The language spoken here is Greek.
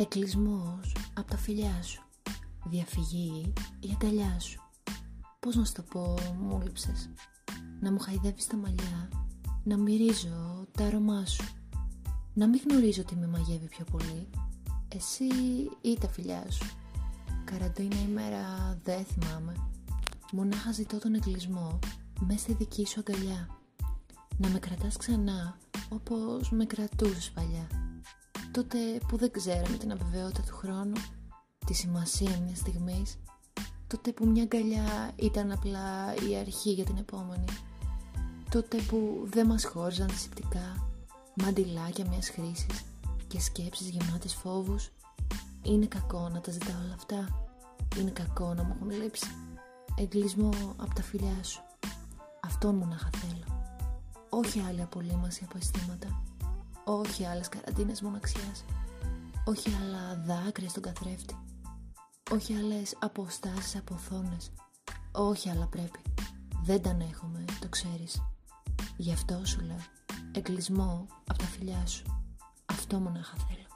Εκλεισμός από τα φιλιά σου. Διαφυγή η αγκαλιά σου. Πώς να σου το πω, μου λείψες. Να μου χαϊδεύεις τα μαλλιά. Να μυρίζω τα αρώμά σου. Να μην γνωρίζω τι με μαγεύει πιο πολύ. Εσύ ή τα φιλιά σου. Καραντίνα ημέρα δεν θυμάμαι. Μονάχα ζητώ τον εγκλισμό μέσα στη δική σου αγκαλιά. Να με κρατάς ξανά όπως με κρατούσες παλιά. Τότε που δεν ξέραμε την αβεβαιότητα του χρόνου, τη σημασία μιας στιγμής, τότε που μια αγκαλιά ήταν απλά η αρχή για την επόμενη. Τότε που δεν μας χώριζαν δυσυπτικά, μαντιλάκια μιας χρήσης και σκέψεις γεμάτες φόβους. Είναι κακό να τα ζητάω όλα αυτά. Είναι κακό να μου έχουν λείψει. Εγκλισμό από τα φιλιά σου. Αυτόν μου να θέλω. Όχι άλλη απολύμαση από αισθήματα. Όχι άλλες καραντίνες μοναξιάς. Όχι άλλα δάκρυα στον καθρέφτη. Όχι άλλες αποστάσεις από οθόνες. Όχι άλλα πρέπει. Δεν τα έχουμε, το ξέρεις. Γι' αυτό σου λέω. Εγκλισμό από τα φιλιά σου. Αυτό μονάχα θέλω.